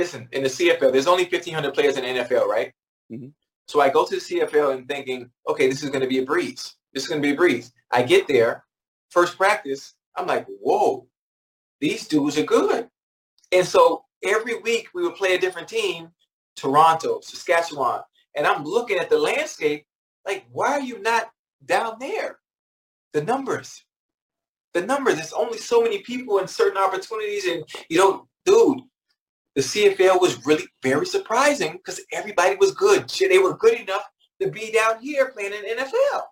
listen, in the CFL, there's only 1,500 players in the NFL, right? Mm-hmm. So I go to the CFL and thinking, okay, this is going to be a breeze. This is going to be a breeze. I get there, first practice, I'm like, whoa, these dudes are good. And so every week we would play a different team, Toronto, Saskatchewan, and I'm looking at the landscape like, why are you not down there? The numbers. The numbers. There's only so many people and certain opportunities. And, you know, dude, the CFL was really very surprising because everybody was good. They were good enough to be down here playing in NFL.